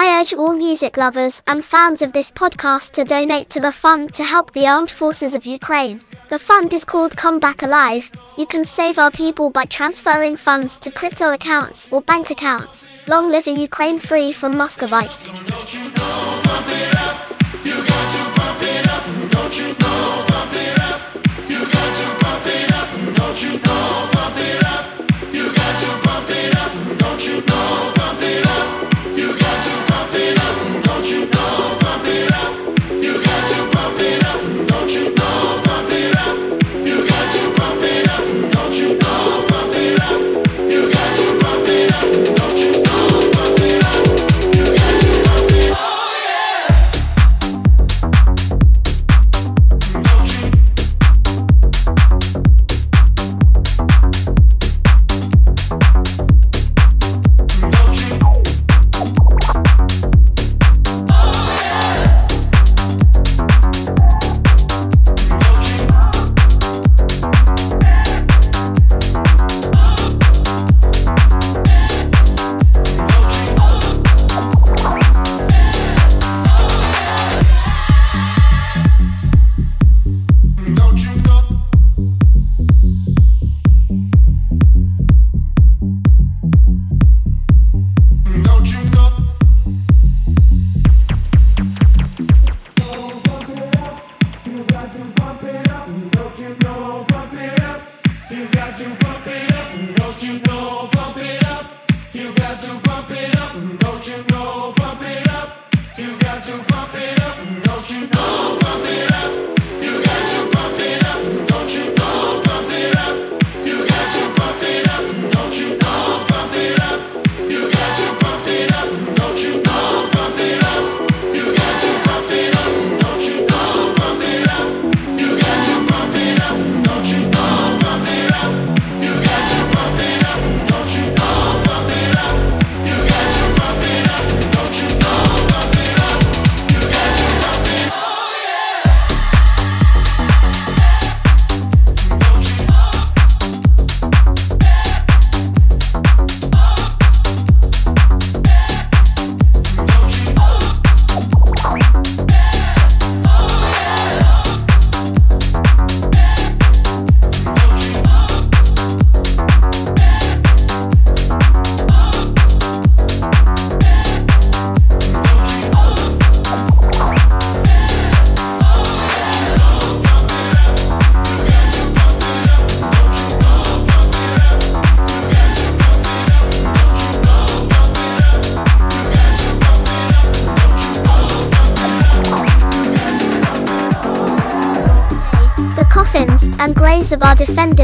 I urge all music lovers and fans of this podcast to donate to the fund to help the armed forces of Ukraine. The fund is called Come Back Alive. You can save our people by transferring funds to crypto accounts or bank accounts. Long live a Ukraine free from Muscovites.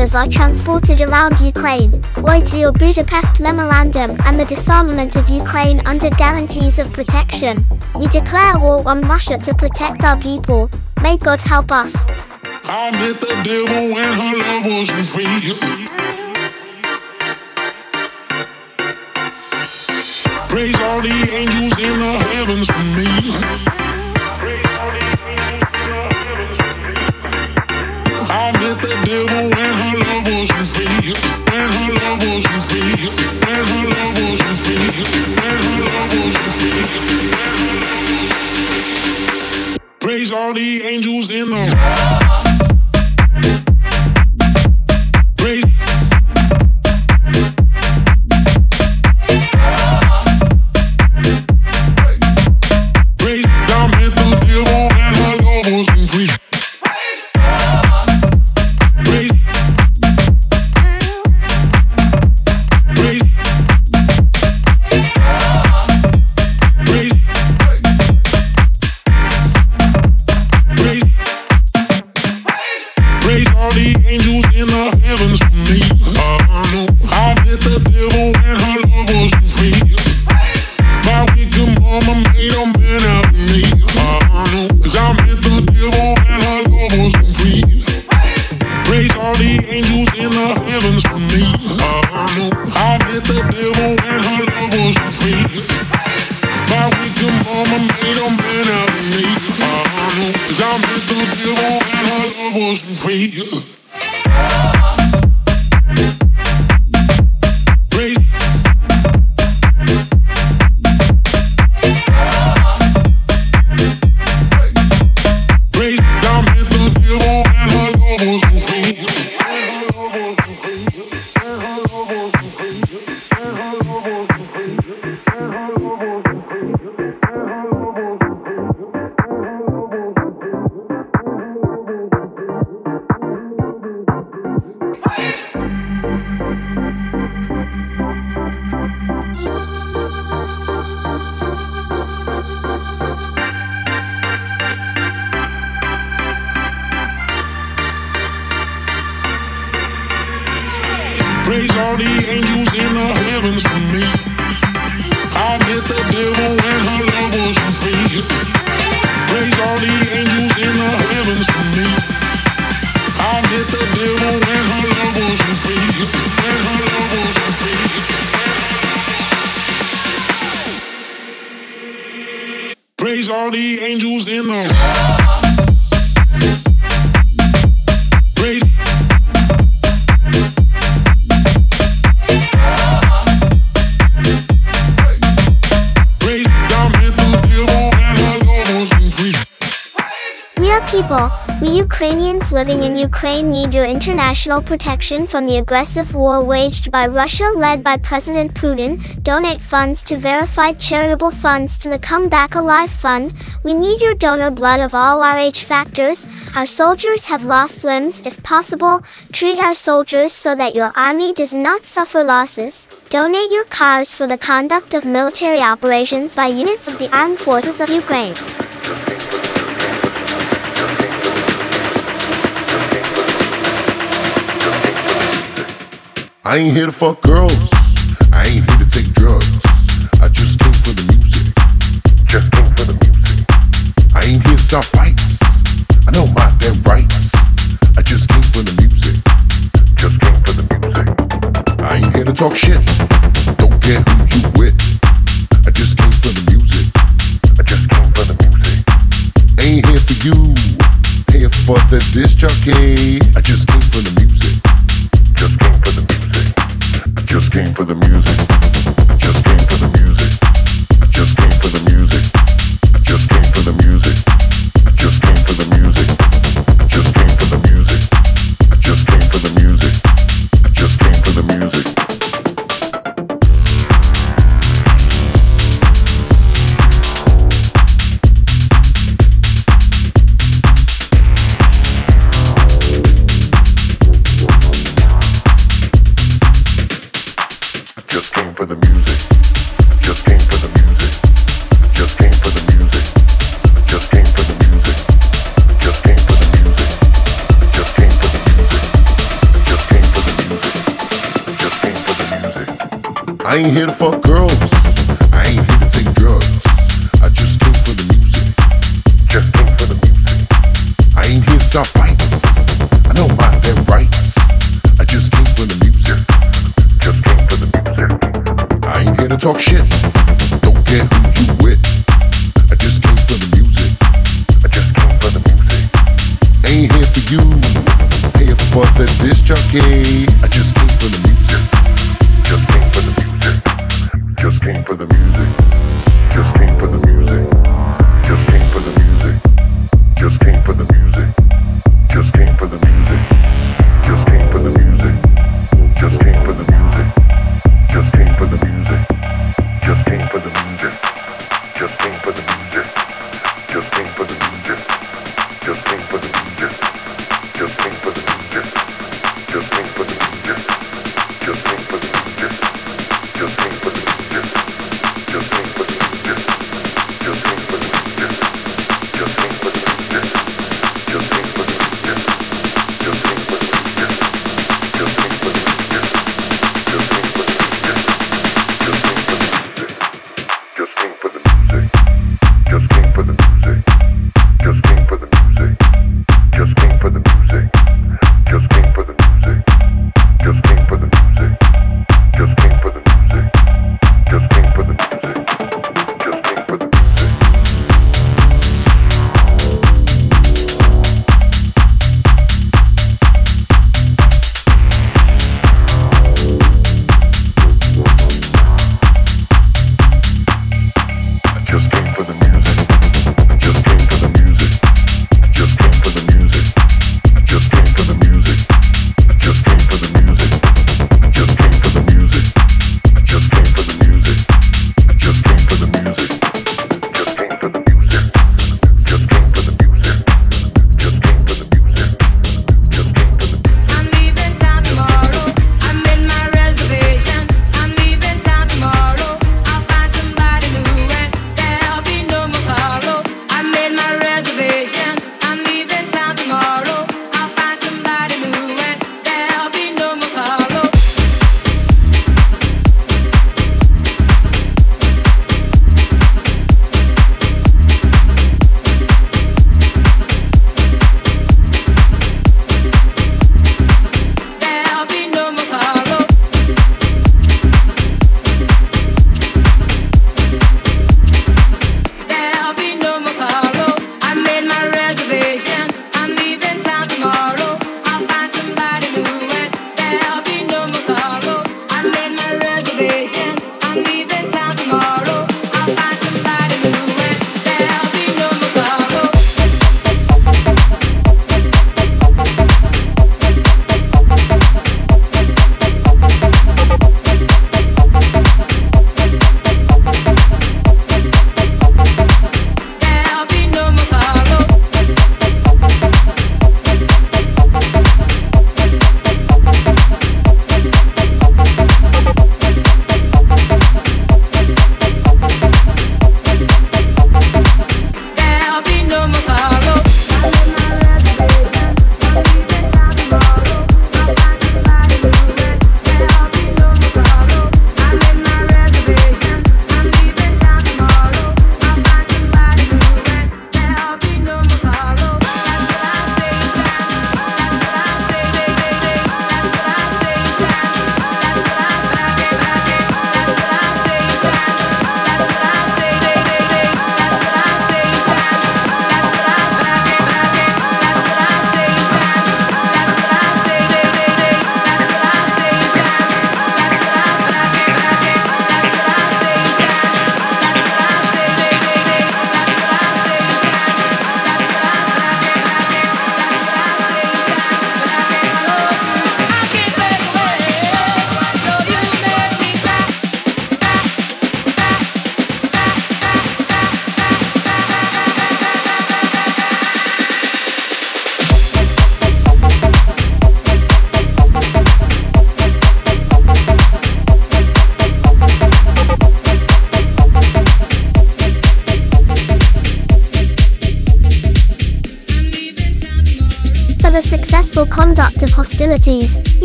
Defenders are transported around Ukraine, oi to your Budapest Memorandum and the disarmament of Ukraine under guarantees of protection. We declare war on Russia to protect our people. May God help us. I met the devil when her love wasn't free. Praise all the angels in the heavens for me. I met the devil all the angels in the. All the angels in the people, we Ukrainians living in Ukraine need your international protection from the aggressive war waged by Russia led by President Putin. Donate funds to verified charitable funds to the Come Back Alive Fund. We need your donor blood of all RH factors. Our soldiers have lost limbs. If possible, treat our soldiers so that your army does not suffer losses. Donate your cars for the conduct of military operations by units of the armed forces of Ukraine. I ain't here to fuck girls. I ain't here to take drugs. I just came for the music. Just came for the music. I ain't here to start fights. I know my damn rights. I just came for the music. Just came for the music. I ain't here to talk shit. Don't care who you with. I just came for the music. I just came for the music. Ain't here for you. Here for the disc jockey. I just came for the music. Just came for the music. for the music. Just came for the music. Just came for the music. Just came for the music. Just came for the music. Just came for the music. Just came for the music. Just came for the music. I ain't here to fuck girls. Talk shit. Don't care who you with. I just came for the music. I just came for the music. Ain't here for you. Here for the disc jockey. I just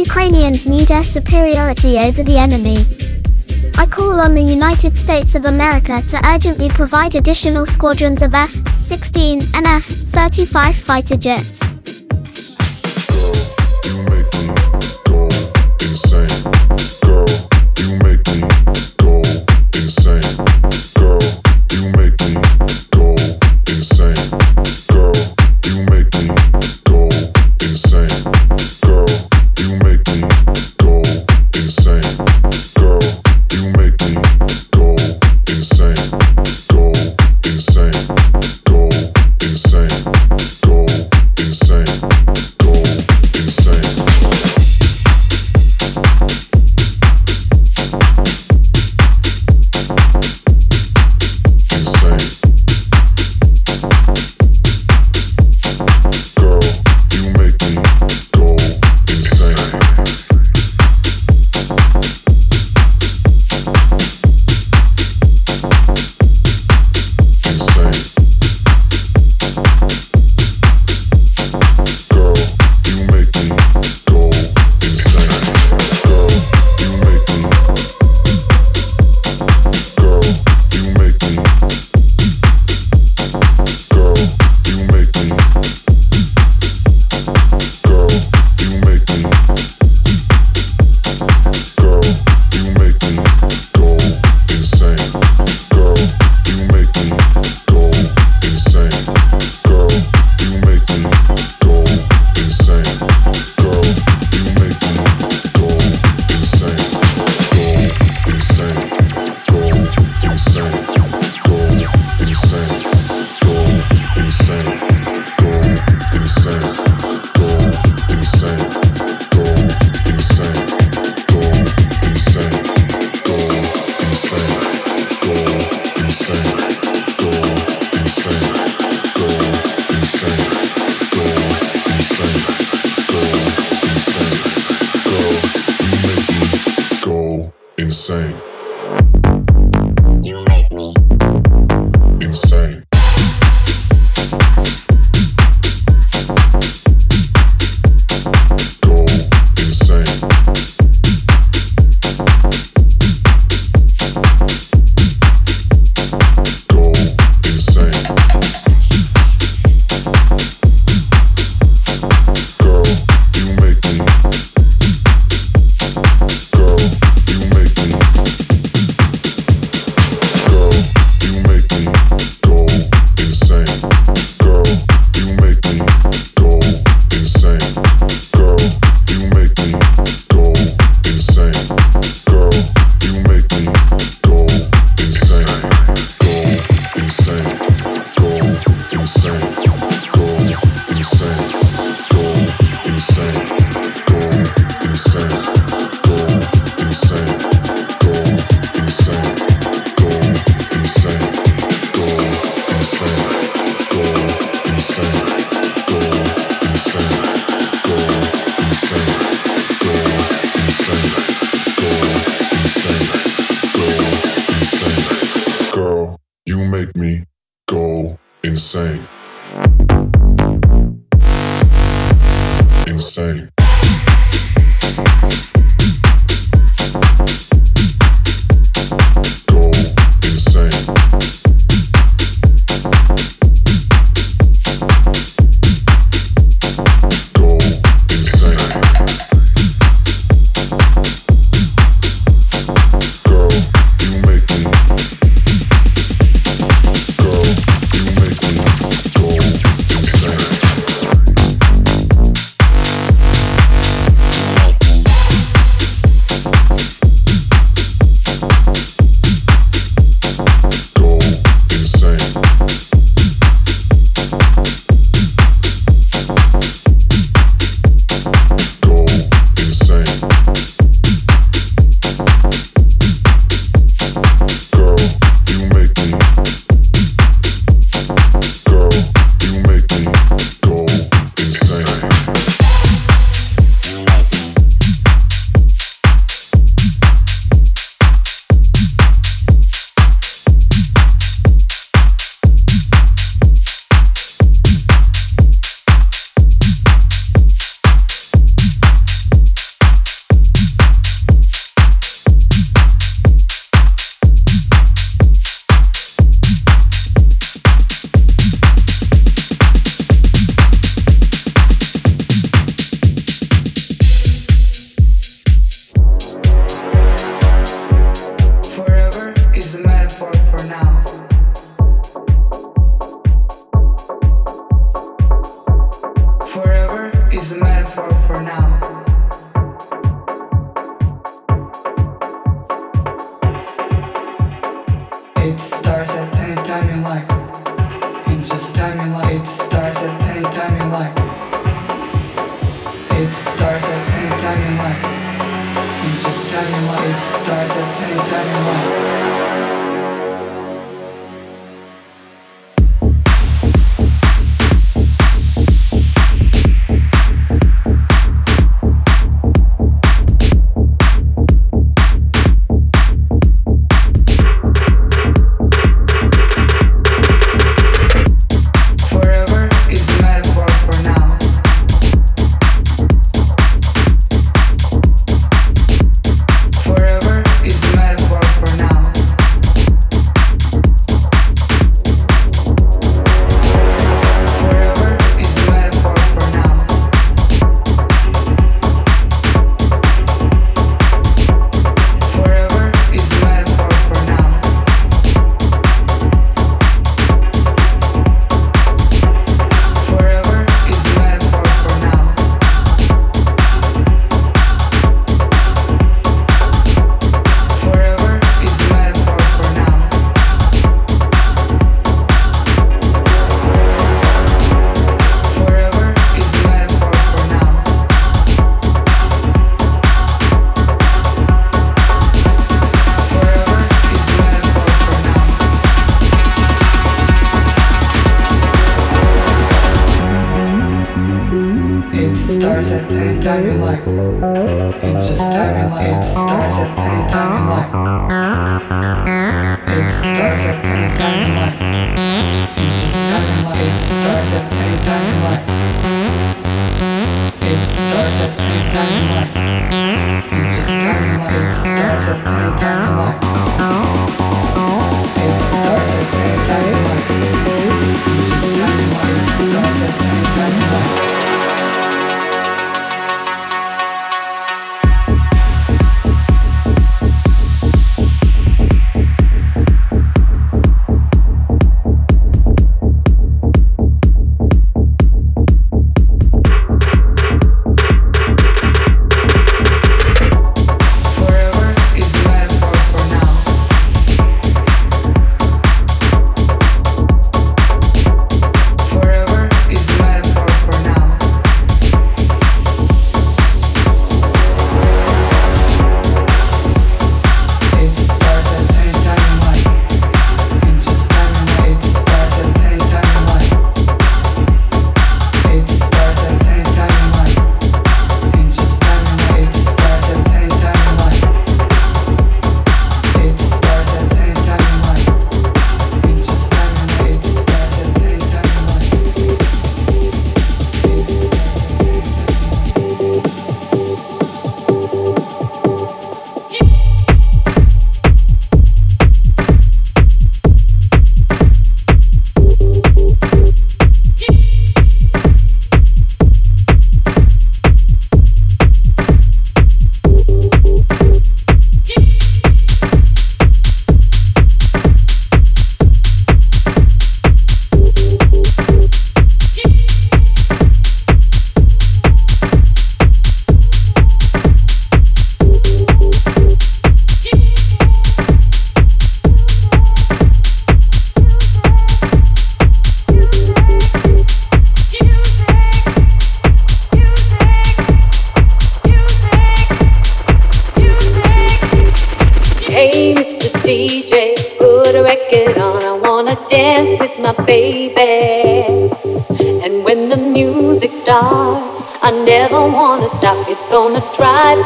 Ukrainians need air superiority over the enemy. I call on the United States of America to urgently provide additional squadrons of F-16 and F-35 fighter jets.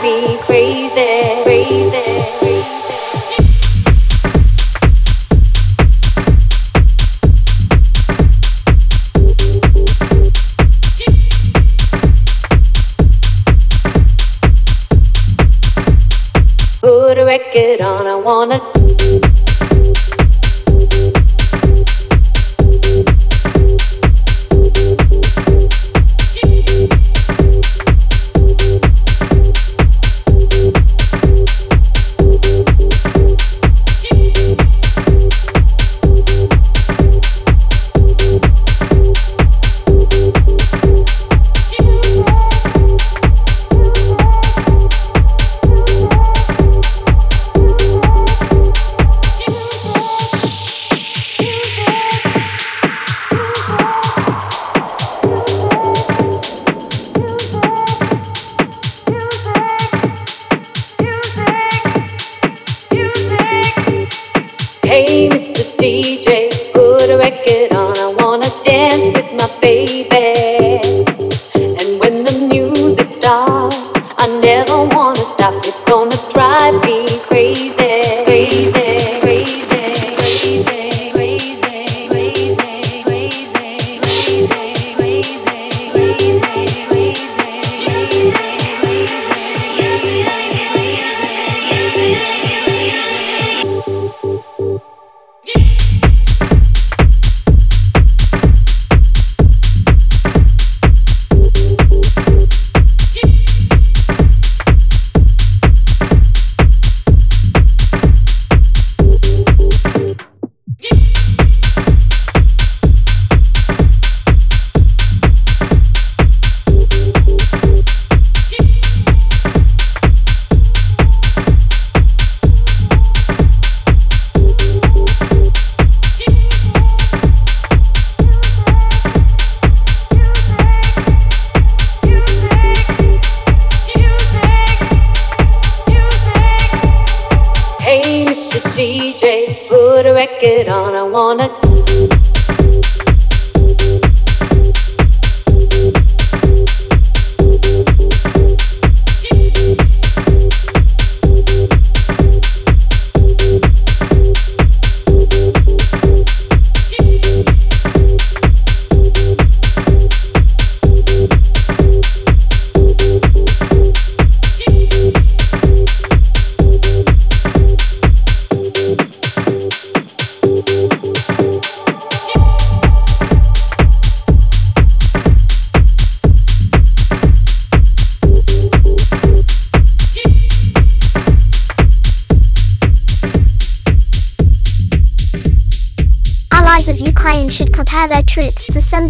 be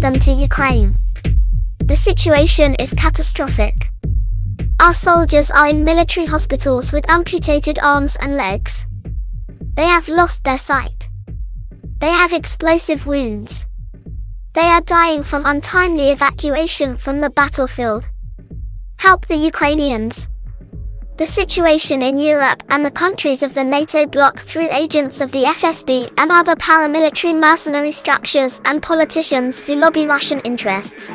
them to Ukraine. The situation is catastrophic. Our soldiers are in military hospitals with amputated arms and legs. They have lost their sight. They have explosive wounds. They are dying from untimely evacuation from the battlefield. Help the Ukrainians. The situation in Europe and the countries of the NATO bloc through agents of the FSB and other paramilitary mercenary structures and politicians who lobby Russian interests.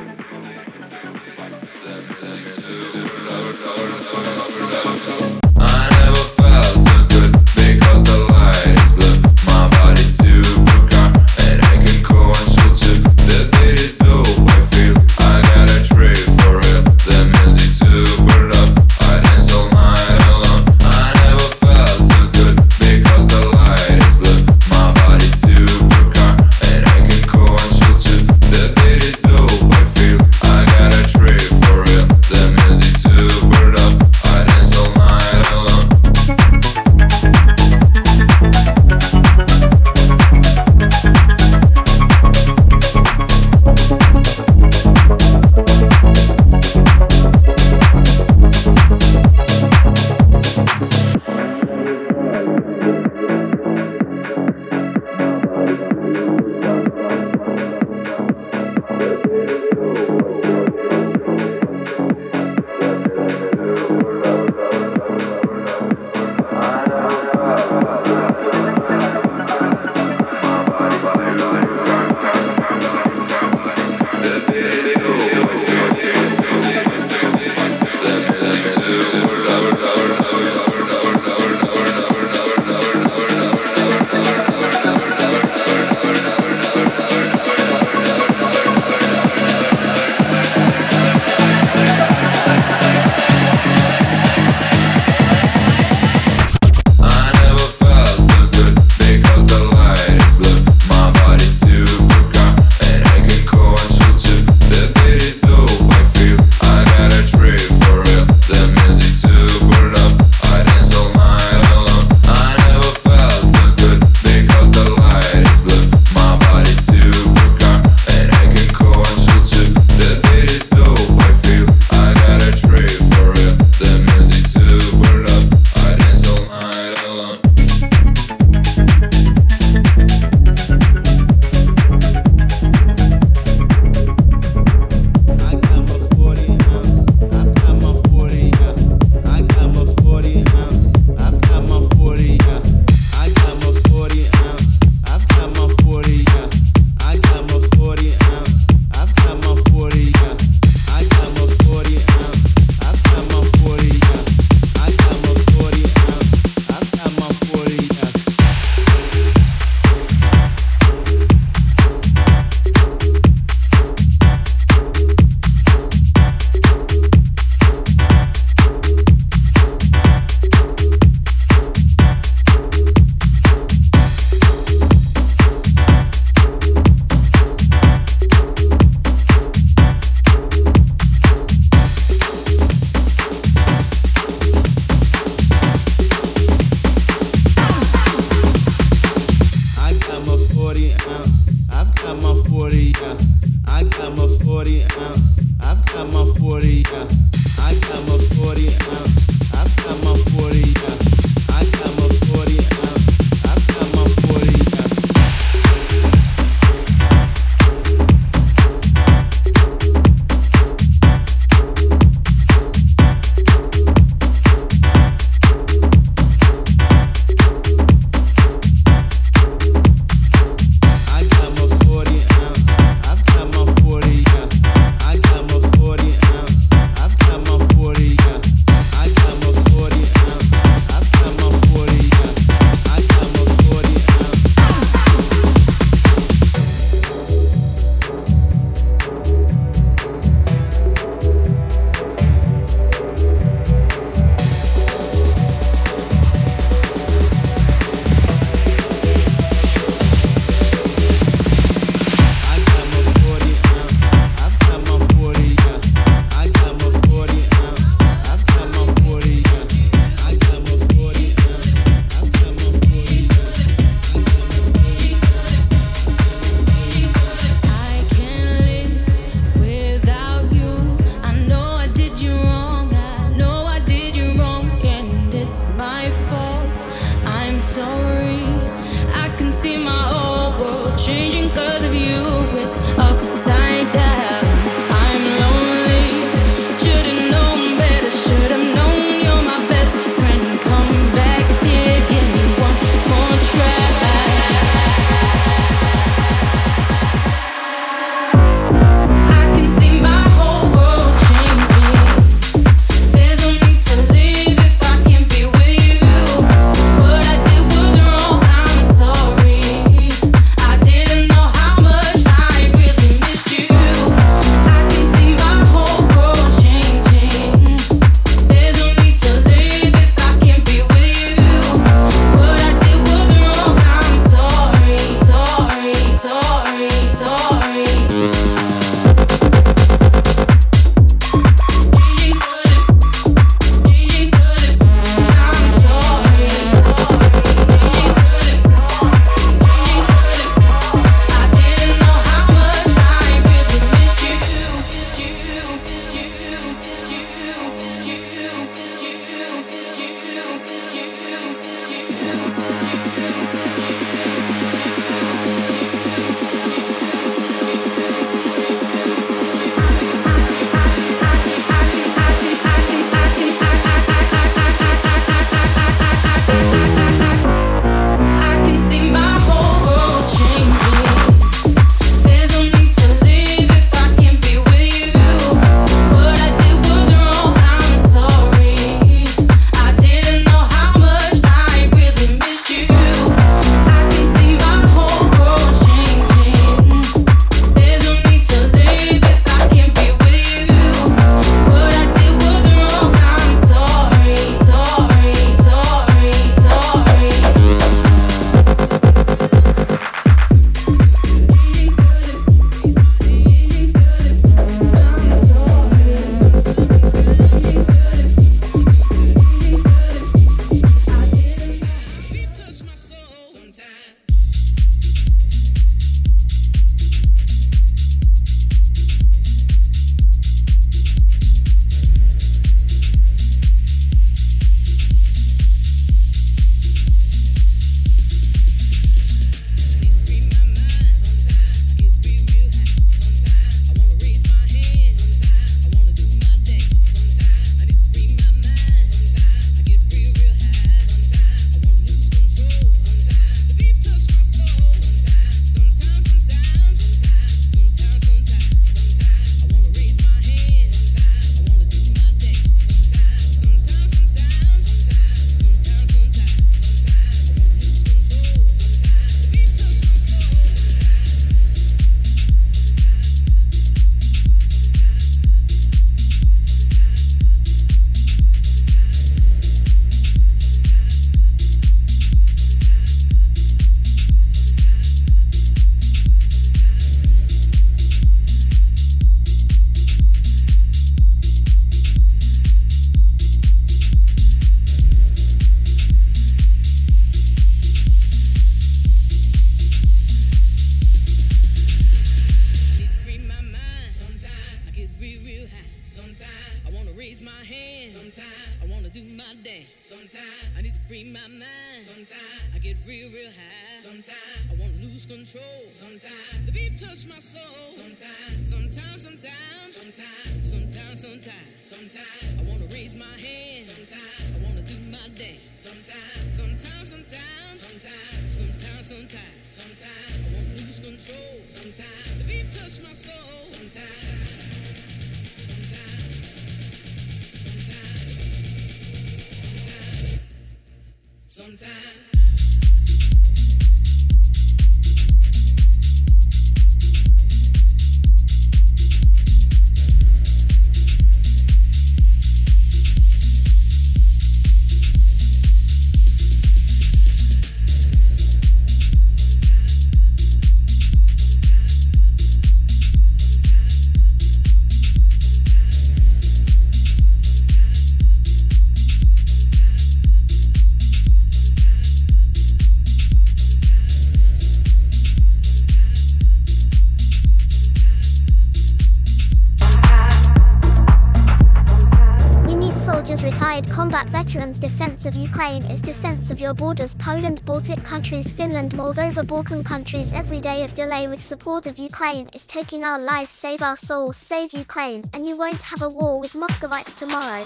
Veterans' defense of Ukraine is defense of your borders Poland, Baltic countries, Finland, Moldova, Balkan countries. Every day of delay with support of Ukraine is taking our lives, save our souls, save Ukraine, and you won't have a war with Muscovites tomorrow.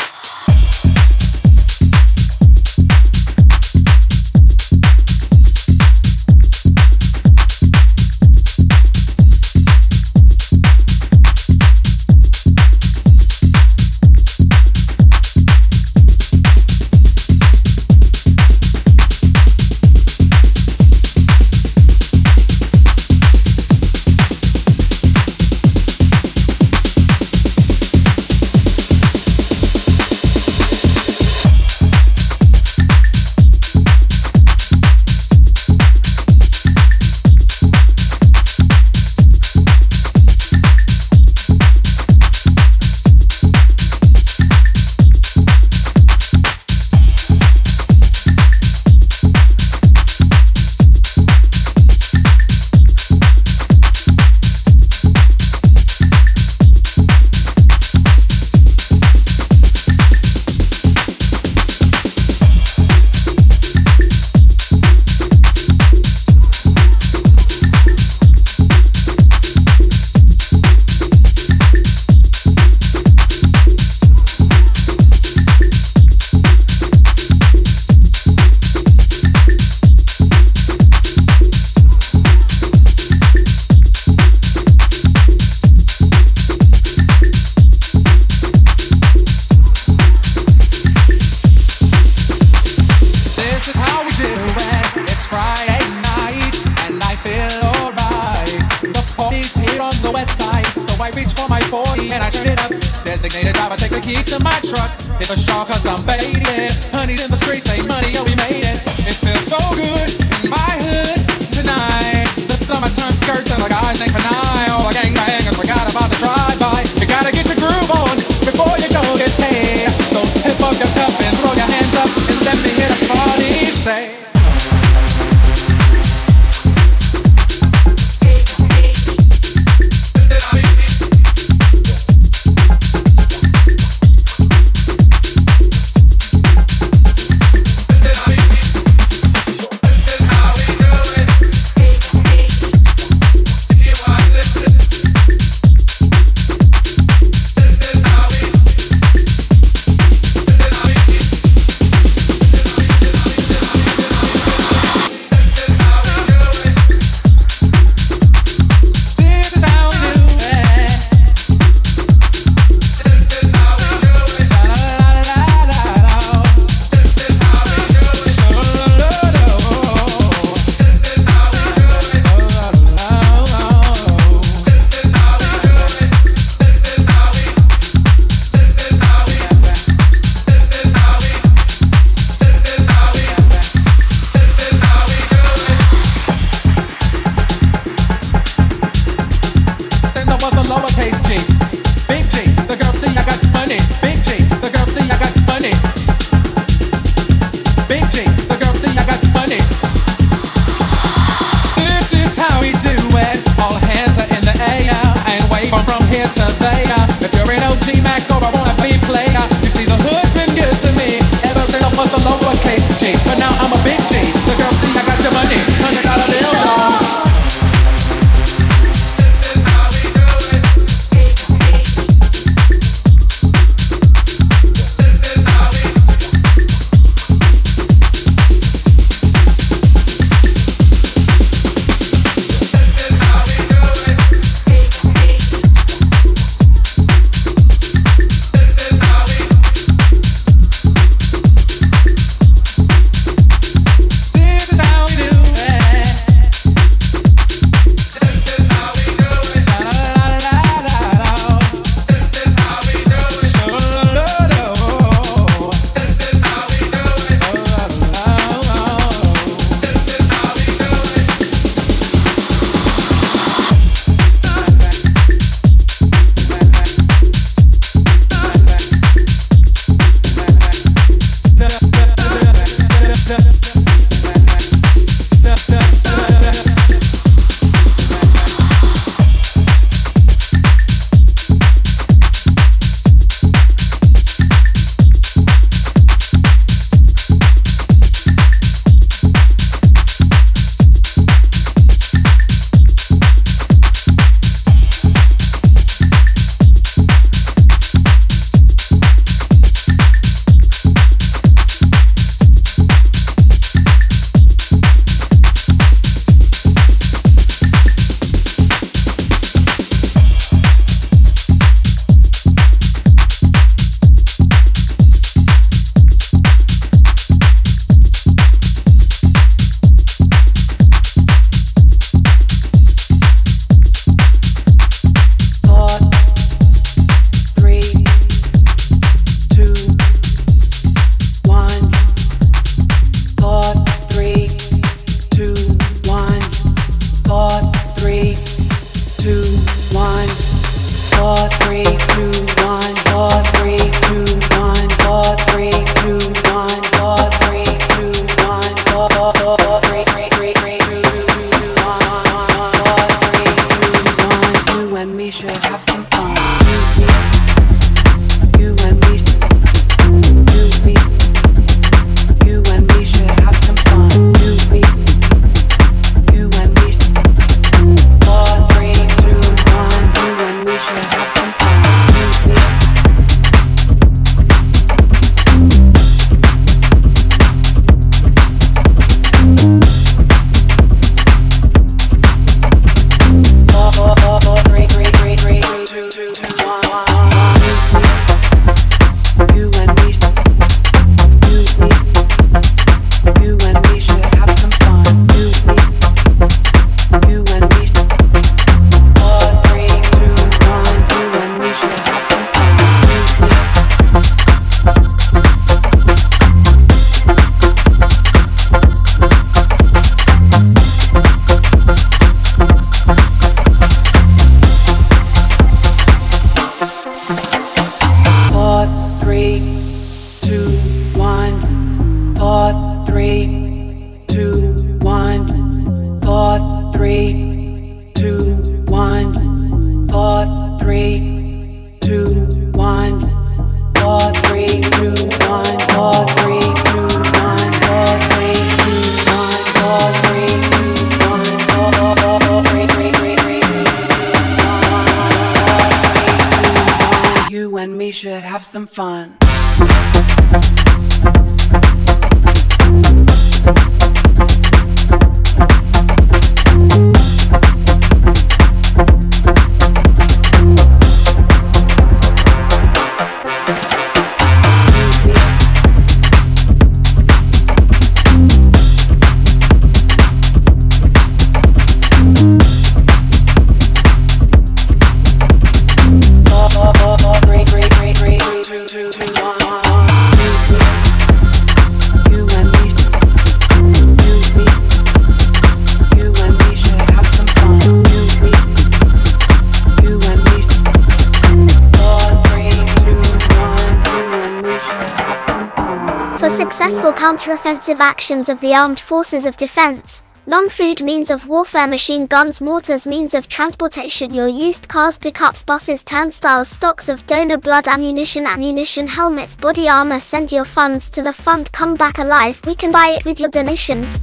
Counter-offensive actions of the armed forces of defense. Non-food means of warfare machine guns mortars means of transportation your used cars pickups buses turnstiles stocks of donor blood ammunition ammunition helmets body armor send your funds to the fund come back alive we can buy it with your donations.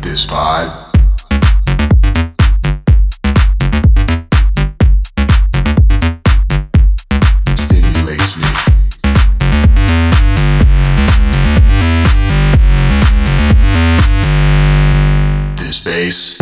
This vibe auto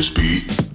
This beat.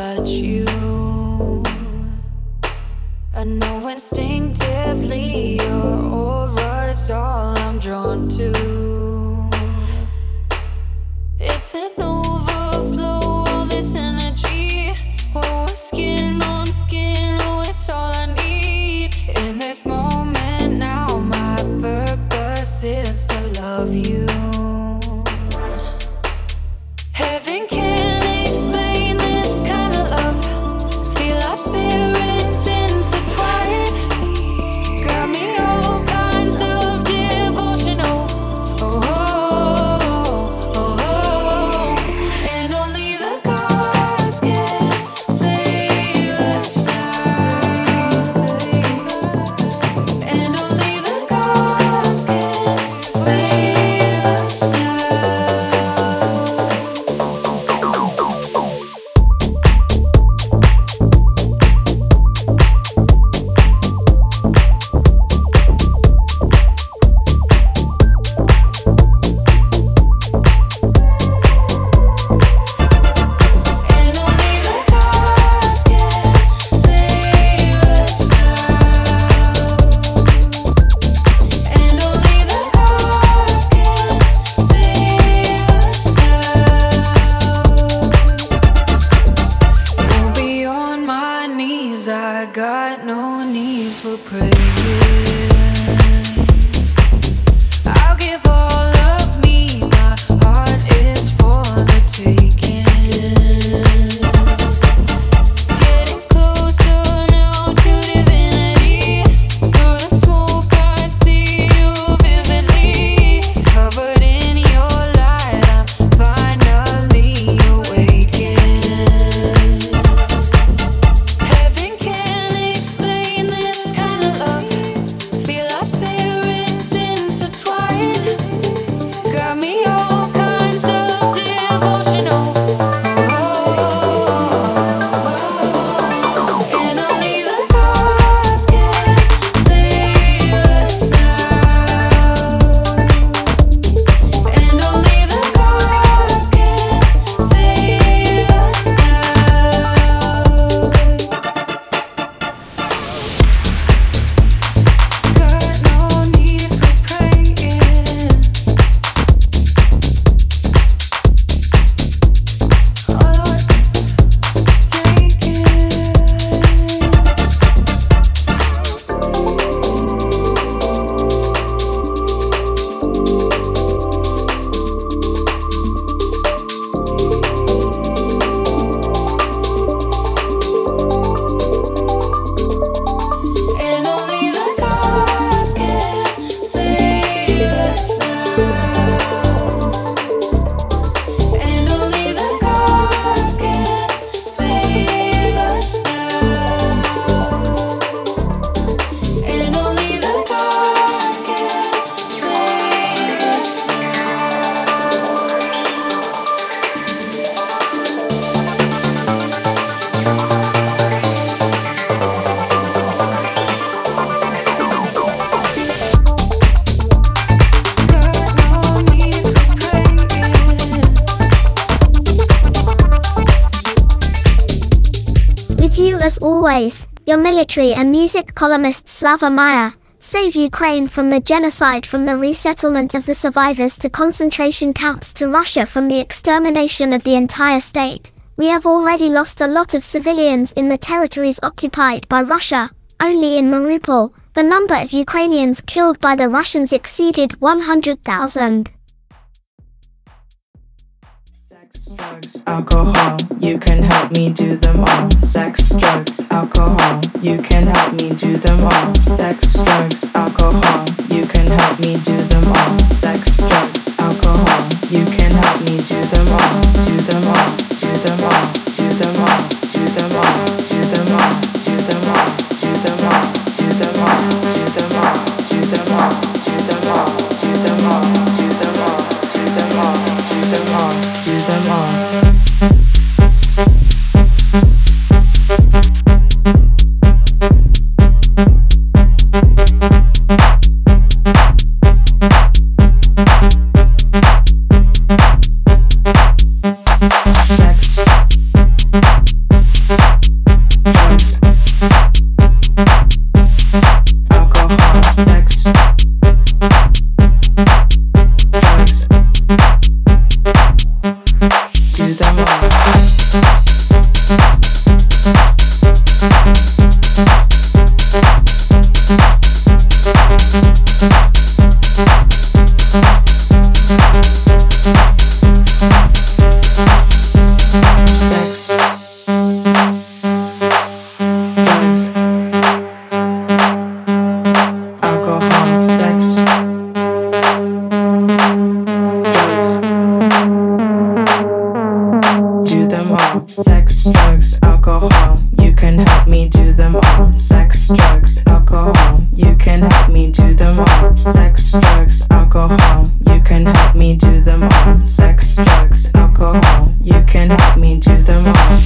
touch you. A no instinct. Military and music columnist Slava Maya. Save Ukraine from the genocide from the resettlement of the survivors to concentration camps to Russia from the extermination of the entire state. We have already lost a lot of civilians in the territories occupied by Russia. Only in Mariupol, the number of Ukrainians killed by the Russians exceeded 100,000. Drugs, alcohol, you can help me do them all. Sex, drugs, alcohol, you can help me do them all. Sex, drugs, alcohol, you can help me do them all. Sex, drugs, alcohol, you can help me do them all. Do them all, do them all, do them all, do them all, do them all, do them all, do them all, do them all, do them all, do them all, do them all, do them all, them all, do them all. Alcohol. You can help me do them all. Sex, drugs, alcohol. You can help me do them all.